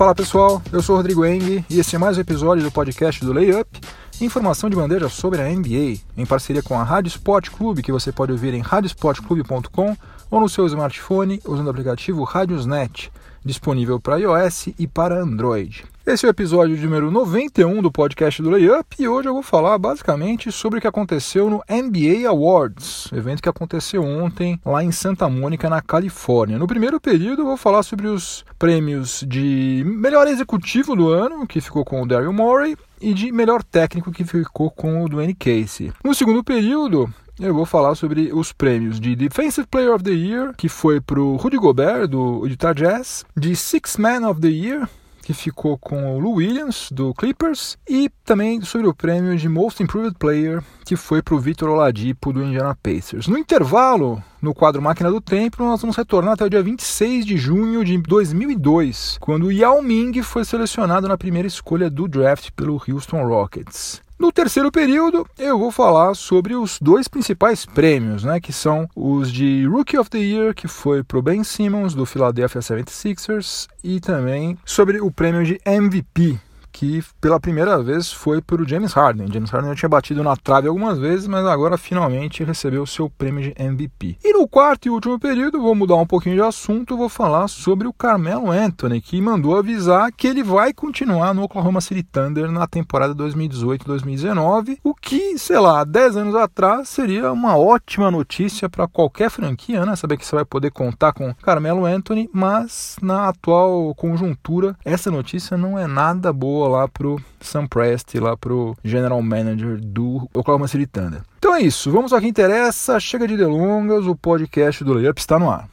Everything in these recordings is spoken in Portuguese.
Fala pessoal, eu sou Rodrigo Eng e esse é mais um episódio do podcast do Layup, informação de bandeja sobre a NBA, em parceria com a Rádio Sport Clube, que você pode ouvir em radiosportclube.com ou no seu smartphone usando o aplicativo Radiosnet, disponível para iOS e para Android. Esse é o episódio número 91 do podcast do Layup e hoje eu vou falar basicamente sobre o que aconteceu no NBA Awards, evento que aconteceu ontem lá em Santa Mônica, na Califórnia. No primeiro período eu vou falar sobre os prêmios de melhor executivo do ano, que ficou com o Daryl Morey, e de melhor técnico, que ficou com o Dwayne Casey. No segundo período, eu vou falar sobre os prêmios de Defensive Player of the Year, que foi para o Rudy Gobert, do Utah Jazz, de Six Man of the Year, que ficou com o Lou Williams, do Clippers, e também sobre o prêmio de Most Improved Player, que foi para o Victor Oladipo, do Indiana Pacers. No intervalo, no quadro Máquina do Tempo, nós vamos retornar até o dia 26 de junho de 2002, quando Yao Ming foi selecionado na primeira escolha do draft pelo Houston Rockets. No terceiro período, eu vou falar sobre os dois principais prêmios, né, que são os de Rookie of the Year, que foi para o Ben Simmons, do Philadelphia 76ers, e também sobre o prêmio de MVP, que pela primeira vez foi para o James Harden. James Harden já tinha batido na trave algumas vezes, mas agora finalmente recebeu o seu prêmio de MVP. E no quarto e último período, vou mudar um pouquinho de assunto, vou falar sobre o Carmelo Anthony, que mandou avisar que ele vai continuar no Oklahoma City Thunder na temporada 2018-2019, o que, sei lá, 10 anos atrás seria uma ótima notícia para qualquer franquia, né? Saber que você vai poder contar com Carmelo Anthony, mas na atual conjuntura, essa notícia não é nada boa lá pro Sam Presti, lá pro General Manager do Oklahoma City Thunder. Então é isso, vamos ao que interessa, chega de delongas, o podcast do Layup está no ar.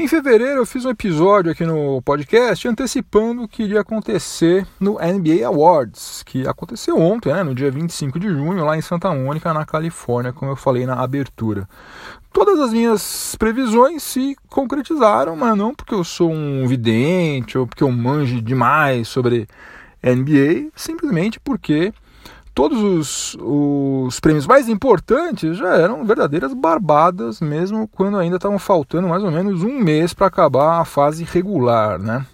Em fevereiro eu fiz um episódio aqui no podcast antecipando o que iria acontecer no NBA Awards, que aconteceu ontem, né, no dia 25 de junho, lá em Santa Mônica, na Califórnia, como eu falei na abertura. Todas as minhas previsões se concretizaram, mas não porque eu sou um vidente ou porque eu manjo demais sobre NBA, simplesmente porque todos os, os prêmios mais importantes já eram verdadeiras barbadas, mesmo quando ainda estavam faltando mais ou menos um mês para acabar a fase regular, né?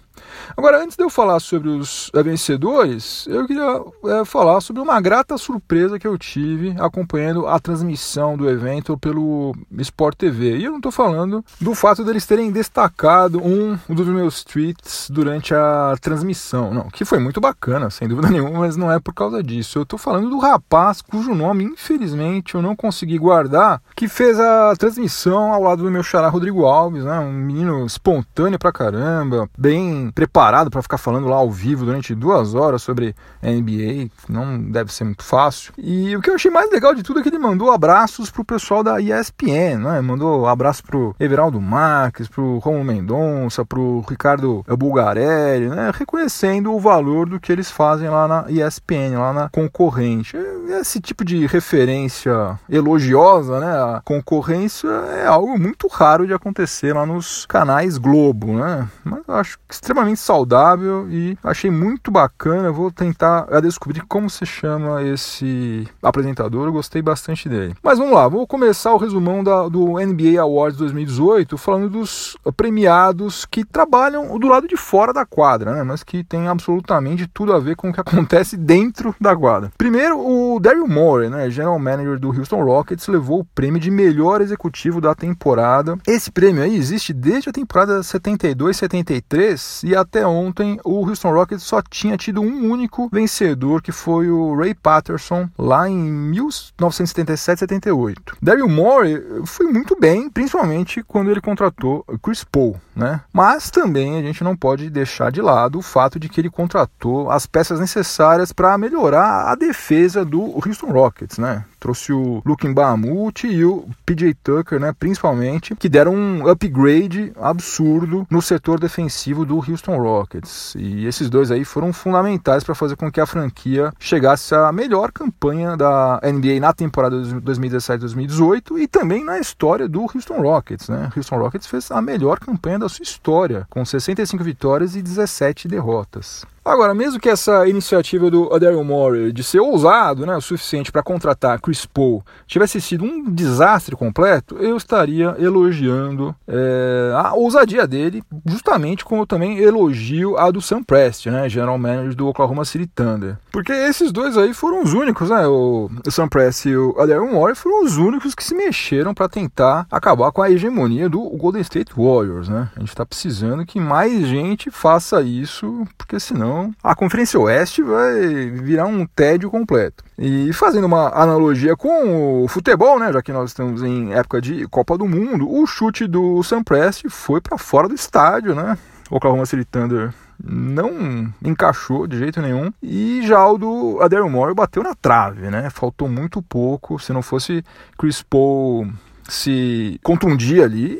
Agora, antes de eu falar sobre os vencedores, eu queria é, falar sobre uma grata surpresa que eu tive acompanhando a transmissão do evento pelo Sport TV. E eu não estou falando do fato deles terem destacado um dos meus tweets durante a transmissão, não, que foi muito bacana, sem dúvida nenhuma, mas não é por causa disso. Eu estou falando do rapaz cujo nome, infelizmente, eu não consegui guardar, que fez a transmissão ao lado do meu xará Rodrigo Alves, né? um menino espontâneo pra caramba, bem preparado preparado para ficar falando lá ao vivo durante duas horas sobre NBA, não deve ser muito fácil. E o que eu achei mais legal de tudo é que ele mandou abraços pro pessoal da ESPN, né? Mandou abraço pro Everaldo Marques, pro Romulo Mendonça, pro Ricardo Bulgarelli, né? Reconhecendo o valor do que eles fazem lá na ESPN, lá na concorrente. Esse tipo de referência elogiosa, né? A concorrência é algo muito raro de acontecer lá nos canais Globo, né? Mas eu acho extremamente saudável e achei muito bacana. vou tentar descobrir como se chama esse apresentador, gostei bastante dele. Mas vamos lá, vou começar o resumão da, do NBA Awards 2018 falando dos premiados que trabalham do lado de fora da quadra, né? mas que tem absolutamente tudo a ver com o que acontece dentro da quadra. Primeiro, o Daryl Morey, né, general manager do Houston Rockets, levou o prêmio de melhor executivo da temporada. Esse prêmio aí existe desde a temporada 72-73 e até até ontem o Houston Rockets só tinha tido um único vencedor, que foi o Ray Patterson, lá em 1977-78. Daryl Morey foi muito bem, principalmente quando ele contratou Chris Paul, né? Mas também a gente não pode deixar de lado o fato de que ele contratou as peças necessárias para melhorar a defesa do Houston Rockets, né? Trouxe o Luke Mbamute e o PJ Tucker, né, principalmente, que deram um upgrade absurdo no setor defensivo do Houston Rockets. E esses dois aí foram fundamentais para fazer com que a franquia chegasse à melhor campanha da NBA na temporada 2017-2018 e também na história do Houston Rockets, né? Houston Rockets fez a melhor campanha da sua história, com 65 vitórias e 17 derrotas. Agora, mesmo que essa iniciativa do Daryl Morey de ser ousado né, o suficiente para contratar Chris Paul tivesse sido um desastre completo, eu estaria elogiando é, a ousadia dele, justamente como eu também elogio a do Sam Prest, né, general manager do Oklahoma City Thunder. Porque esses dois aí foram os únicos, né, o Sam Prest e o Daryl Morey foram os únicos que se mexeram para tentar acabar com a hegemonia do Golden State Warriors. Né? A gente está precisando que mais gente faça isso, porque senão a Conferência Oeste vai virar um tédio completo. E fazendo uma analogia com o futebol, né, já que nós estamos em época de Copa do Mundo, o chute do Sam Prest foi para fora do estádio, né? Oklahoma City Thunder não encaixou de jeito nenhum. E já o do Adair Moore bateu na trave, né? Faltou muito pouco. Se não fosse Chris Paul se contundir ali,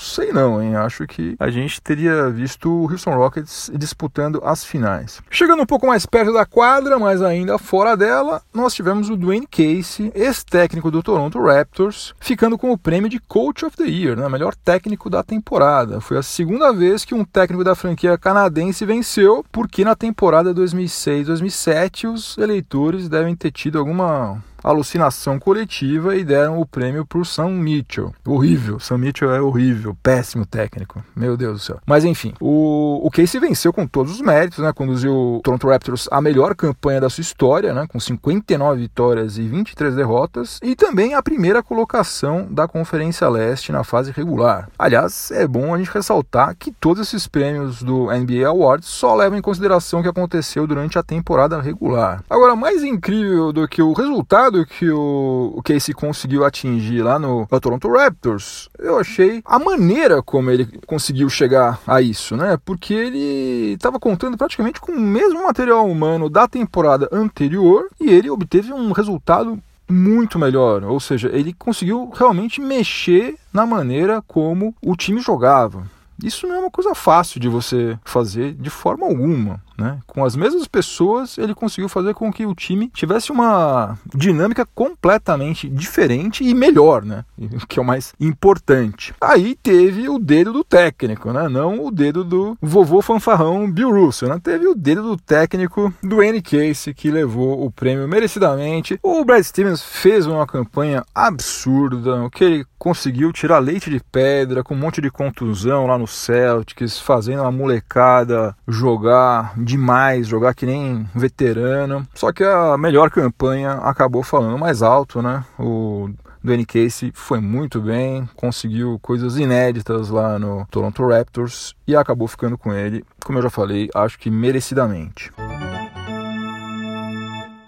sei não, hein? Acho que a gente teria visto o Houston Rockets disputando as finais. Chegando um pouco mais perto da quadra, mas ainda fora dela, nós tivemos o Dwayne Casey, ex-técnico do Toronto Raptors, ficando com o prêmio de Coach of the Year, né? melhor técnico da temporada. Foi a segunda vez que um técnico da franquia canadense venceu, porque na temporada 2006-2007 os eleitores devem ter tido alguma alucinação coletiva e deram o prêmio para o Sam Mitchell. Horrível, Sam Mitchell é horrível, péssimo técnico, meu Deus do céu. Mas enfim, o, o Casey venceu com todos os méritos, né? conduziu o Toronto Raptors a melhor campanha da sua história, né? com 59 vitórias e 23 derrotas, e também a primeira colocação da Conferência Leste na fase regular. Aliás, é bom a gente ressaltar que todos esses prêmios do NBA Awards só levam em consideração o que aconteceu durante a temporada regular. Agora, mais incrível do que o resultado resultado que o, o Casey conseguiu atingir lá no, Toronto Raptors, eu achei a maneira como ele conseguiu chegar a isso, né? Porque ele estava contando praticamente com o mesmo material humano da temporada anterior e ele obteve um resultado muito melhor, ou seja, ele conseguiu realmente mexer na maneira como o time jogava. Isso não é uma coisa fácil de você fazer de forma alguma. Né? Com as mesmas pessoas, ele conseguiu fazer com que o time tivesse uma dinâmica completamente diferente e melhor, né? que é o mais importante. Aí teve o dedo do técnico, né? não o dedo do vovô fanfarrão Bill Russell. Né? Teve o dedo do técnico do N. Case, que levou o prêmio merecidamente. O Brad Stevens fez uma campanha absurda, que ele conseguiu tirar leite de pedra, com um monte de contusão lá no Celtics, fazendo a molecada jogar demais, jogar que nem veterano. Só que a melhor campanha acabou falando mais alto, né? O Dwayne Casey foi muito bem, conseguiu coisas inéditas lá no Toronto Raptors e acabou ficando com ele, como eu já falei, acho que merecidamente.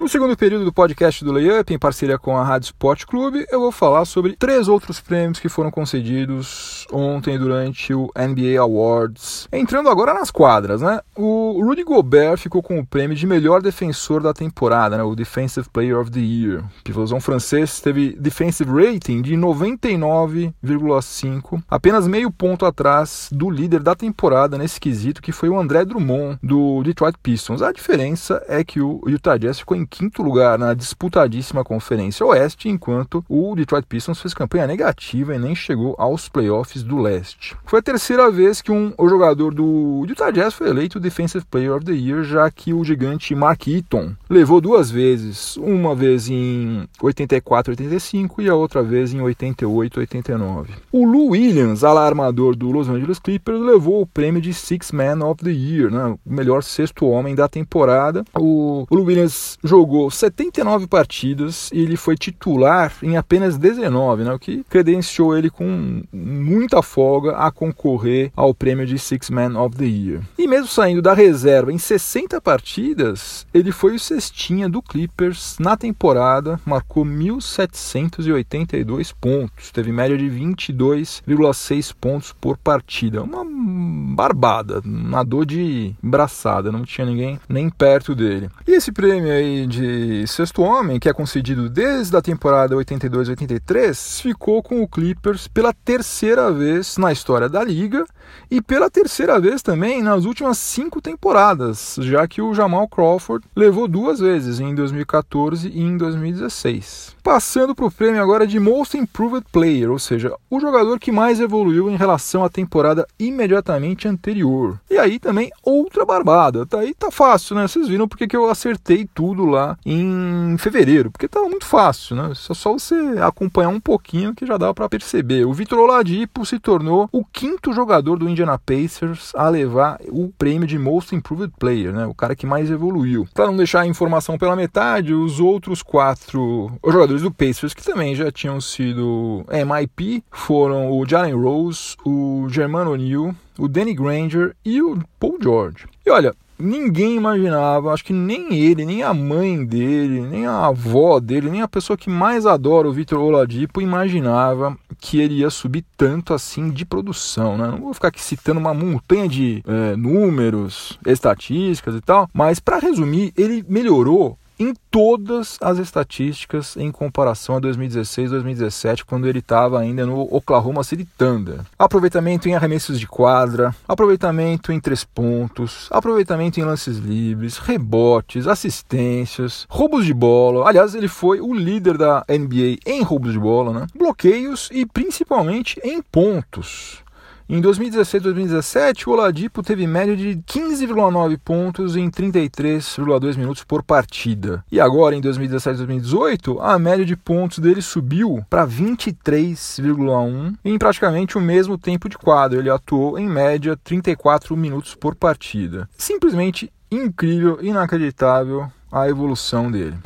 No segundo período do podcast do Layup, em parceria com a Rádio Sport Clube, eu vou falar sobre três outros prêmios que foram concedidos ontem durante o NBA Awards. Entrando agora nas quadras, né? O Rudy Gobert ficou com o prêmio de melhor defensor da temporada, né? o Defensive Player of the Year. O pivôzão francês teve defensive rating de 99,5, apenas meio ponto atrás do líder da temporada nesse quesito, que foi o André Drummond, do Detroit Pistons. A diferença é que o Utah Jazz ficou em quinto lugar na disputadíssima Conferência Oeste, enquanto o Detroit Pistons fez campanha negativa e nem chegou aos playoffs do leste. Foi a terceira vez que um o jogador do Utah Jazz foi eleito Defensive Player of the Year, já que o gigante Mark Eaton levou duas vezes, uma vez em 84, 85 e a outra vez em 88, 89. O Lou Williams, alarmador do Los Angeles Clippers, levou o prêmio de Six Man of the Year, né, o melhor sexto homem da temporada. O, Lou Williams jogou jogou 79 partidas e ele foi titular em apenas 19, né, o que credenciou ele com muita folga a concorrer ao prêmio de Six Man of the Year. E mesmo saindo da reserva em 60 partidas, ele foi o cestinha do Clippers na temporada, marcou 1.782 pontos, teve média de 22,6 pontos por partida. Uma barbada, nadou de braçada, não tinha ninguém nem perto dele. E esse prêmio aí de sexto homem, que é concedido desde a temporada 82-83, ficou com o Clippers pela terceira vez na história da liga e pela terceira vez também nas últimas cinco temporadas, já que o Jamal Crawford levou duas vezes, em 2014 e em 2016. Passando para o prêmio agora de Most Improved Player, ou seja, o jogador que mais evoluiu em relação à temporada imediatamente imediatamente anterior. E aí também outra barbada. Tá aí tá fácil, né? Vocês viram porque que eu acertei tudo lá em fevereiro, porque tava muito fácil, né? Só, só você acompanhar um pouquinho que já dá para perceber. O Vitor Oladipo se tornou o quinto jogador do Indiana Pacers a levar o prêmio de Most Improved Player, né? O cara que mais evoluiu. Para não deixar a informação pela metade, os outros quatro jogadores do Pacers que também já tinham sido MIP foram o Jalen Rose, o Germano O'Neal, o Danny Granger e o Paul George. E olha, ninguém imaginava, acho que nem ele, nem a mãe dele, nem a avó dele, nem a pessoa que mais adora o Vitor Oladipo imaginava que ele ia subir tanto assim de produção, né? Não vou ficar aqui citando uma montanha de é, números, estatísticas e tal, mas para resumir, ele melhorou em todas as estatísticas em comparação a 2016 2017, quando ele estava ainda no Oklahoma City Thunder. Aproveitamento em arremessos de quadra, aproveitamento em três pontos, aproveitamento em lances livres, rebotes, assistências, roubos de bola. Aliás, ele foi o líder da NBA em roubos de bola, né? bloqueios e principalmente em pontos. Em 2016 2017, o Oladipo teve média de 15,9 pontos em 33,2 minutos por partida. E agora, em 2017 2018, a média de pontos dele subiu para 23,1 em praticamente o mesmo tempo de quadro. Ele atuou em média 34 minutos por partida. Simplesmente incrível, inacreditável a evolução dele.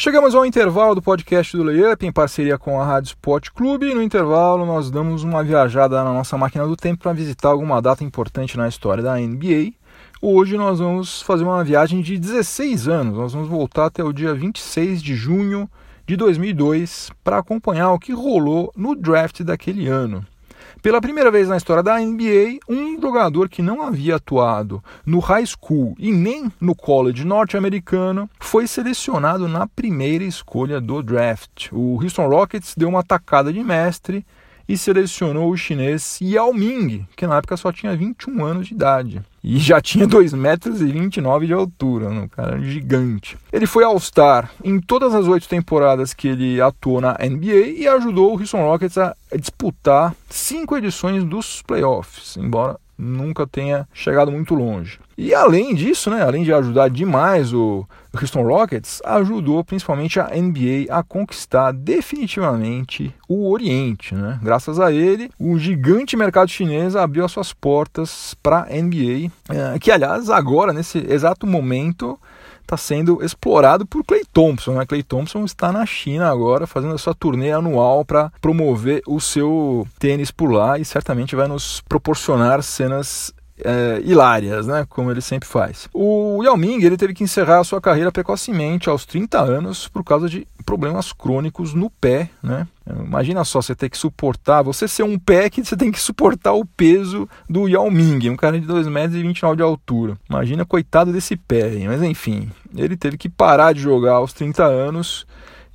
Chegamos ao intervalo do podcast do Layup em parceria com a Rádio Sport Clube no intervalo nós damos uma viajada na nossa máquina do tempo para visitar alguma data importante na história da NBA. Hoje nós vamos fazer uma viagem de 16 anos, nós vamos voltar até o dia 26 de junho de 2002 para acompanhar o que rolou no draft daquele ano. Pela primeira vez na história da NBA, um jogador que não havia atuado no high school e nem no college norte-americano foi selecionado na primeira escolha do draft. O Houston Rockets deu uma tacada de mestre e selecionou o chinês Yao Ming, que na época só tinha 21 anos de idade. E já tinha 2,29 metros e de altura, um cara gigante. Ele foi All-Star em todas as oito temporadas que ele atuou na NBA e ajudou o Houston Rockets a disputar cinco edições dos playoffs, embora nunca tenha chegado muito longe. E além disso, né, além de ajudar demais o Houston Rockets, ajudou principalmente a NBA a conquistar definitivamente o Oriente. Né? Graças a ele, o gigante mercado chinês abriu as suas portas para a NBA, eh, que aliás agora, nesse exato momento, está sendo explorado por Clay Thompson. Né? Clay Thompson está na China agora fazendo a sua turnê anual para promover o seu tênis por lá e certamente vai nos proporcionar cenas é, hilárias, né, como ele sempre faz. O Yao Ming ele teve que encerrar a sua carreira precocemente aos 30 anos por causa de problemas crônicos no pé, né? Imagina só você ter que suportar, você ser um pé que você tem que suportar o peso do Yao Ming, um cara de 2,29 metros e 29 de altura. Imagina coitado desse pé, mas enfim, ele teve que parar de jogar aos 30 anos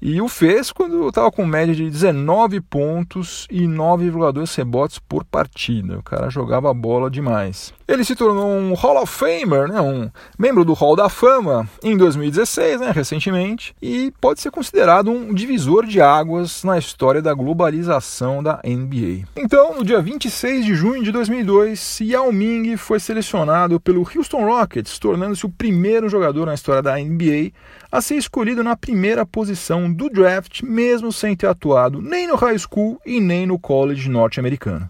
e o fez quando estava com média de 19 pontos e 9,2 rebotes por partida. O cara jogava bola demais. Ele se tornou um Hall of Famer, né, um membro do Hall da Fama em 2016, né, recentemente, e pode ser considerado um divisor de águas na história da globalização da NBA. Então, no dia 26 de junho de 2002, Yao Ming foi selecionado pelo Houston Rockets, tornando-se o primeiro jogador na história da NBA a ser escolhido na primeira posição do draft, mesmo sem ter atuado nem no high school e nem no college norte-americano.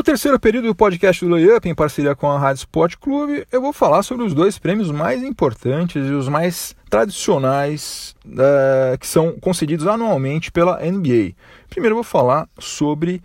No terceiro período do podcast do Layup, em parceria com a Rádio Sport Clube, eu vou falar sobre os dois prêmios mais importantes e os mais tradicionais uh, que são concedidos anualmente pela NBA. Primeiro eu vou falar sobre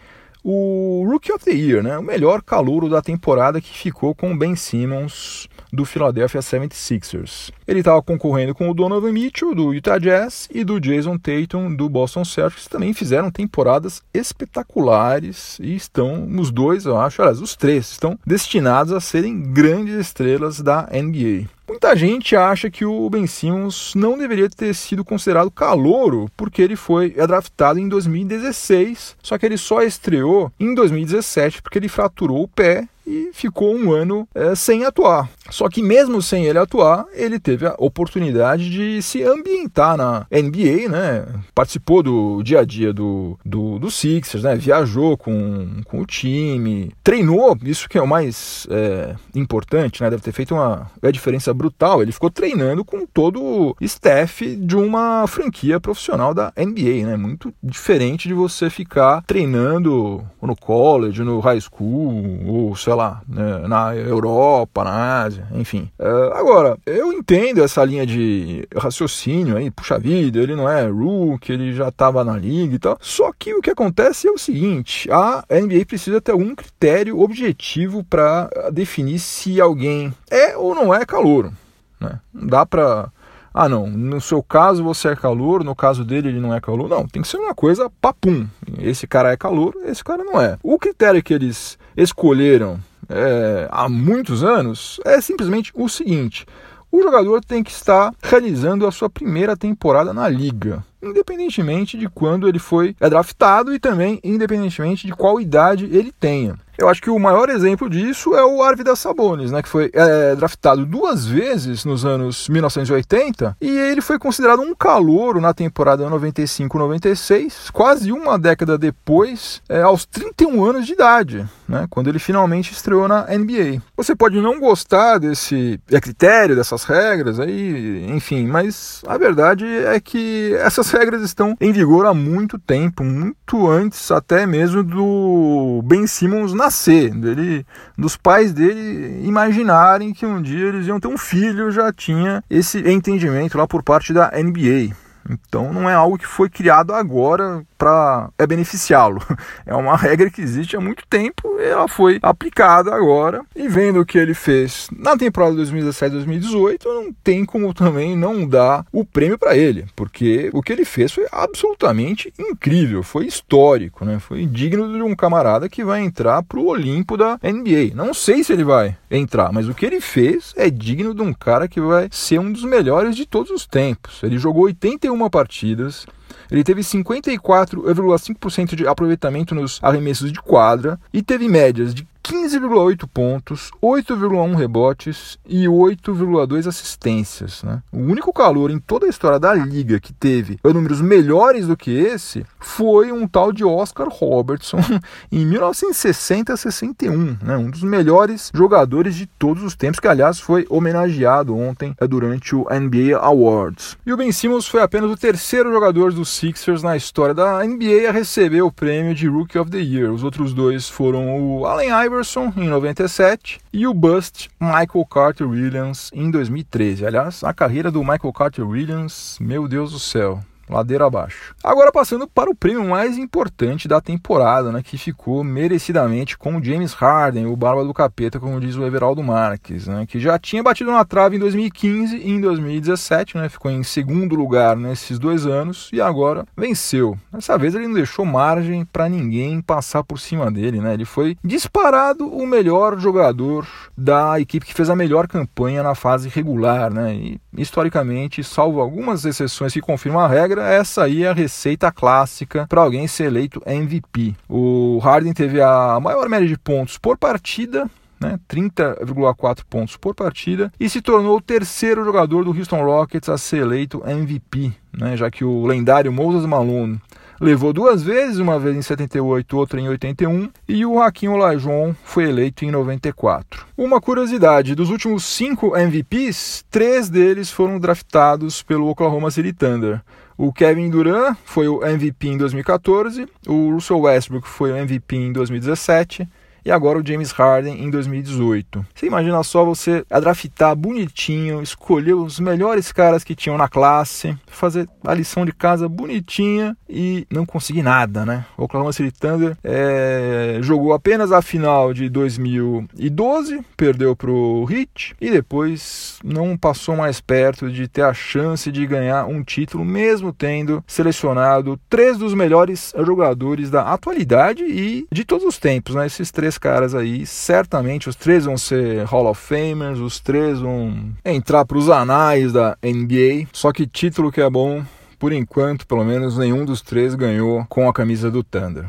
o Rookie of the Year, né? o melhor calouro da temporada que ficou com o Ben Simmons do Philadelphia 76ers. Ele estava concorrendo com o Donovan Mitchell do Utah Jazz e do Jason Tatum do Boston Celtics, que também fizeram temporadas espetaculares e estão, os dois, eu acho, aliás, os três, estão destinados a serem grandes estrelas da NBA. Muita gente acha que o Ben Simmons não deveria ter sido considerado calouro porque ele foi draftado em 2016, só que ele só estreou em 2017 porque ele fraturou o pé e ficou um ano é, sem atuar. Só que mesmo sem ele atuar, ele teve a oportunidade de se ambientar na NBA, né? Participou do dia a dia do, do, do Sixers, né? Viajou com, com o time, treinou, isso que é o mais é, importante, né? Deve ter feito uma, uma diferença brutal. Ele ficou treinando com todo o staff de uma franquia profissional da NBA, né? Muito diferente de você ficar treinando no college, no high school, ou sei lá, né? na Europa, na Ásia, enfim. Uh, agora, eu entendo essa linha de raciocínio aí, puxa vida, ele não é rookie, ele já estava na liga e tal. Só que o que acontece é o seguinte: a NBA precisa ter algum critério objetivo para definir se alguém é ou não é calor. Né? Não dá para ah, não, no seu caso você é calor, no caso dele ele não é calor. Não, tem que ser uma coisa papum. Esse cara é calor, esse cara não é. O critério que eles escolheram é, há muitos anos é simplesmente o seguinte: o jogador tem que estar realizando a sua primeira temporada na liga, independentemente de quando ele foi draftado e também independentemente de qual idade ele tenha. Eu acho que o maior exemplo disso é o Arvidas Sabonis, né, que foi é, draftado duas vezes nos anos 1980 e ele foi considerado um calouro na temporada 95-96, quase uma década depois, é, aos 31 anos de idade, né, quando ele finalmente estreou na NBA. Você pode não gostar desse é, critério, dessas regras, aí, enfim, mas a verdade é que essas regras estão em vigor há muito tempo, muito antes até mesmo do Ben Simmons na nascer, dele, dos pais dele imaginarem que um dia eles iam ter um filho, já tinha esse entendimento lá por parte da NBA. Então não é algo que foi criado agora para é beneficiá-lo. É uma regra que existe há muito tempo e ela foi aplicada agora. E vendo o que ele fez na temporada 2017-2018, não tem como também não dar o prêmio para ele, porque o que ele fez foi absolutamente incrível, foi histórico, né? Foi digno de um camarada que vai entrar para o Olimpo da NBA. Não sei se ele vai entrar, mas o que ele fez é digno de um cara que vai ser um dos melhores de todos os tempos. Ele jogou 81 partidas, ele teve 54,5% de aproveitamento nos arremessos de quadra e teve médias de 15,8 pontos, 8,1 rebotes e 8,2 assistências. Né? O único calor em toda a história da liga que teve números melhores do que esse foi um tal de Oscar Robertson em 1960-61, né? um dos melhores jogadores de todos os tempos, que aliás foi homenageado ontem é, durante o NBA Awards. E o Ben Simmons foi apenas o terceiro jogador dos Sixers na história da NBA a receber o prêmio de Rookie of the Year. Os outros dois foram o Allen Iverson Iverson em 97 e o Bust Michael Carter Williams em 2013. Aliás, a carreira do Michael Carter Williams, meu Deus do céu, ladeira abaixo. Agora passando para o prêmio mais importante da temporada, né, que ficou merecidamente com o James Harden, o barba do capeta, como diz o Everaldo Marques, né, que já tinha batido na trave em 2015 e em 2017, né, ficou em segundo lugar nesses dois anos e agora venceu. Dessa vez ele não deixou margem para ninguém passar por cima dele, né? Ele foi disparado o melhor jogador da equipe que fez a melhor campanha na fase regular, né? E historicamente, salvo algumas exceções que confirmam a regra, essa aí é a receita clássica para alguém ser eleito MVP. O Harden teve a maior média de pontos por partida né, 30,4 pontos por partida, e se tornou o terceiro jogador do Houston Rockets a ser eleito MVP, né, já que o lendário Moses Malone levou duas vezes, uma vez em 78, outra em 81, e o Hakim Olajuwon foi eleito em 94. Uma curiosidade, dos últimos cinco MVPs, três deles foram draftados pelo Oklahoma City Thunder. O Kevin Durant foi o MVP em 2014, o Russell Westbrook foi o MVP em 2017 e agora o James Harden em 2018. Você imagina só você draftar bonitinho, escolher os melhores caras que tinham na classe, fazer a lição de casa bonitinha e não conseguir nada, né? O Oklahoma City Thunder é, jogou apenas a final de 2012, perdeu para o Heat e depois não passou mais perto de ter a chance de ganhar um título, mesmo tendo selecionado três dos melhores jogadores da atualidade e de todos os tempos, né? Esses três três caras aí, certamente os três vão ser Hall of Famers, os três vão entrar para os anais da NBA. Só que título que é bom, por enquanto, pelo menos nenhum dos três ganhou com a camisa do Thunder.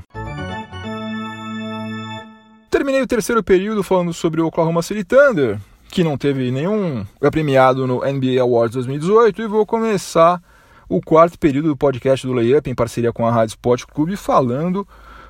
Terminei o terceiro período falando sobre o Oklahoma City Thunder, que não teve nenhum premiado no NBA Awards 2018, e vou começar o quarto período do podcast do Layup em parceria com a Rádio Sport Clube falando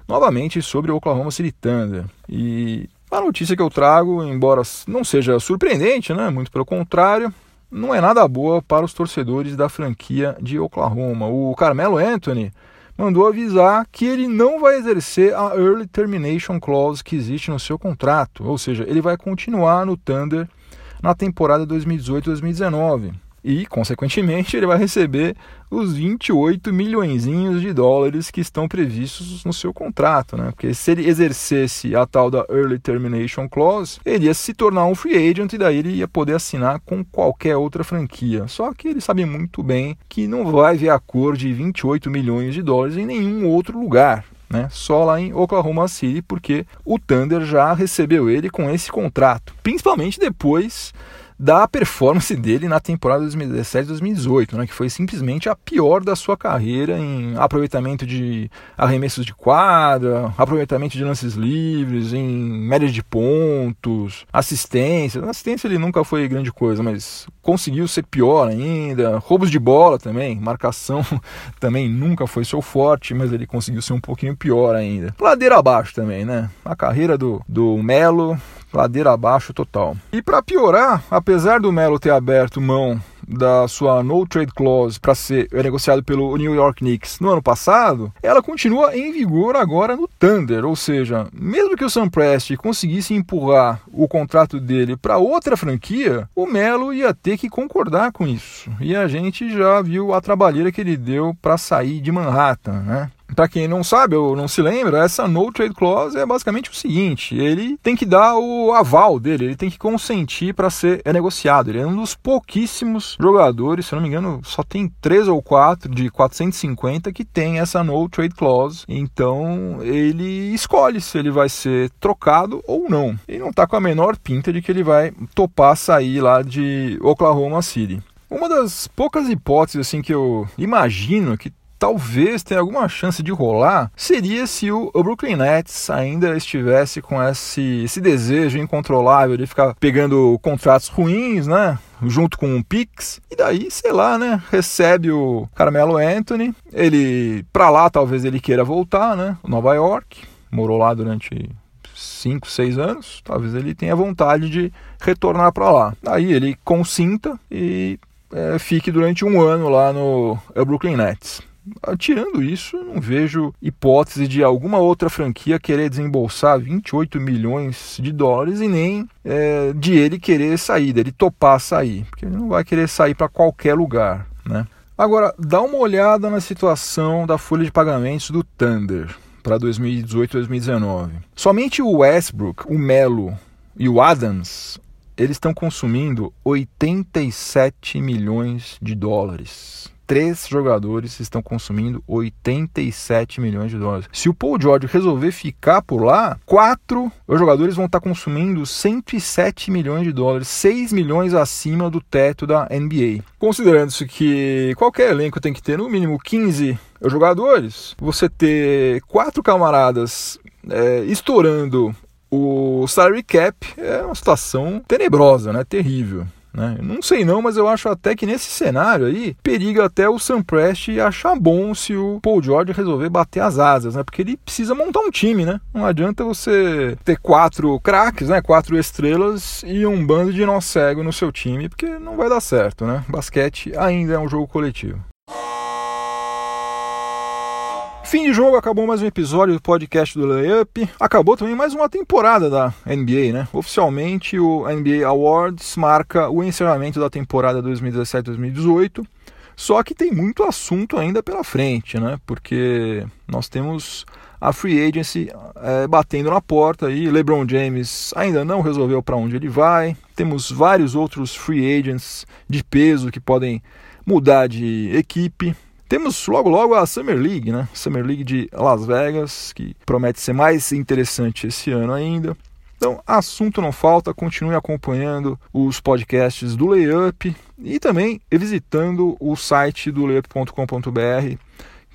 novamente sobre o Oklahoma City Thunder. E a notícia que eu trago, embora não seja surpreendente, né, muito pelo contrário, não é nada boa para os torcedores da franquia de Oklahoma. O Carmelo Anthony mandou avisar que ele não vai exercer a Early Termination Clause que existe no seu contrato, ou seja, ele vai continuar no Thunder na temporada 2018-2019 e, consequentemente, ele vai receber os 28 milhões de dólares que estão previstos no seu contrato, né? Porque se ele exercesse a tal da Early Termination Clause, ele ia se tornar um free agent e daí ele ia poder assinar com qualquer outra franquia. Só que ele sabe muito bem que não vai ver a cor de 28 milhões de dólares em nenhum outro lugar. Né? Só lá em Oklahoma City, porque o Thunder já recebeu ele com esse contrato, principalmente depois da performance dele na temporada 2017-2018, né, que foi simplesmente a pior da sua carreira em aproveitamento de arremessos de quadra, aproveitamento de lances livres, em média de pontos, assistência. Assistência ele nunca foi grande coisa, mas conseguiu ser pior ainda. Roubos de bola também, marcação também nunca foi seu forte, mas ele conseguiu ser um pouquinho pior ainda. Ladeira abaixo também, né? A carreira do, do Melo ladeira abaixo total. E para piorar, apesar do Melo ter aberto mão da sua no trade clause para ser negociado pelo New York Knicks no ano passado, ela continua em vigor agora no Thunder, ou seja, mesmo que o Sam Presti conseguisse empurrar o contrato dele para outra franquia, o Melo ia ter que concordar com isso. E a gente já viu a trabalheira que ele deu para sair de Manhattan, né? Para quem não sabe ou não se lembra, essa no trade clause é basicamente o seguinte: ele tem que dar o aval dele, ele tem que consentir para ser negociado. Ele é um dos pouquíssimos jogadores, se não me engano, só tem três ou quatro de 450 que tem essa no trade clause. Então ele escolhe se ele vai ser trocado ou não. E não está com a menor pinta de que ele vai topar sair lá de Oklahoma City. Uma das poucas hipóteses assim que eu imagino que talvez tenha alguma chance de rolar seria se o, Brooklyn Nets ainda estivesse com esse, esse desejo incontrolável de ficar pegando contratos ruins, né? Junto com o Pix, e daí, sei lá, né? Recebe o Carmelo Anthony. Ele, pra lá, talvez ele queira voltar, né? Nova York, morou lá durante 5, 6 anos, talvez ele tenha vontade de retornar para lá. Aí ele consinta e é, fique durante um ano lá no Brooklyn Nets. Tirando isso, não vejo hipótese de alguma outra franquia querer desembolsar 28 milhões de dólares e nem é, de ele querer sair, dele topar sair, porque ele não vai querer sair para qualquer lugar, né? Agora, dá uma olhada na situação da folha de pagamentos do Thunder para 2018 e 2019. Somente o Westbrook, o Melo e o Adams, eles estão consumindo 87 milhões de dólares três jogadores estão consumindo 87 milhões de dólares. Se o Paul George resolver ficar por lá, quatro jogadores vão estar consumindo 107 milhões de dólares, 6 milhões acima do teto da NBA. Considerando-se que qualquer elenco tem que ter no mínimo 15 jogadores, você ter quatro camaradas é, estourando o salary cap é uma situação tenebrosa, né? Terrível. Né? Não sei não, mas eu acho até que nesse cenário aí, periga até o Sam Prest achar bom se o Paul George resolver bater as asas, né? Porque ele precisa montar um time, né? Não adianta você ter quatro craques, né? Quatro estrelas e um bando de nó cego no seu time, porque não vai dar certo, né? Basquete ainda é um jogo coletivo. Fim de jogo, acabou mais um episódio do podcast do Layup. Acabou também mais uma temporada da NBA, né? Oficialmente o NBA Awards marca o encerramento da temporada 2017-2018. Só que tem muito assunto ainda pela frente, né? Porque nós temos a free agency é, batendo na porta aí. LeBron James ainda não resolveu para onde ele vai. Temos vários outros free agents de peso que podem mudar de equipe. Temos logo logo a Summer League, né? Summer League de Las Vegas, que promete ser mais interessante esse ano ainda. Então, assunto não falta, continue acompanhando os podcasts do Layup e também visitando o site do layup.com.br,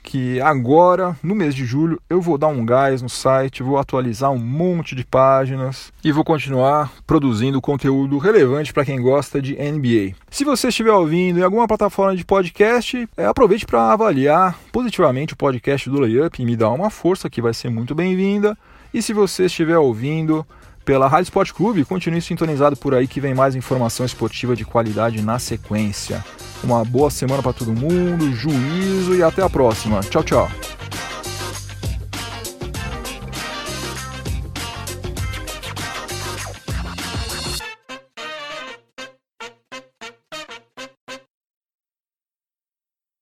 que agora, no mês de julho, eu vou dar um gás no site, vou atualizar um monte de páginas e vou continuar produzindo conteúdo relevante para quem gosta de NBA. Se você estiver ouvindo em alguma plataforma de podcast, é, aproveite para avaliar positivamente o podcast do Layup e me dar uma força que vai ser muito bem-vinda. E se você estiver ouvindo pela Rádio Sport Clube. Continue sintonizado por aí que vem mais informação esportiva de qualidade na sequência. Uma boa semana para todo mundo, juízo e até a próxima. Tchau, tchau.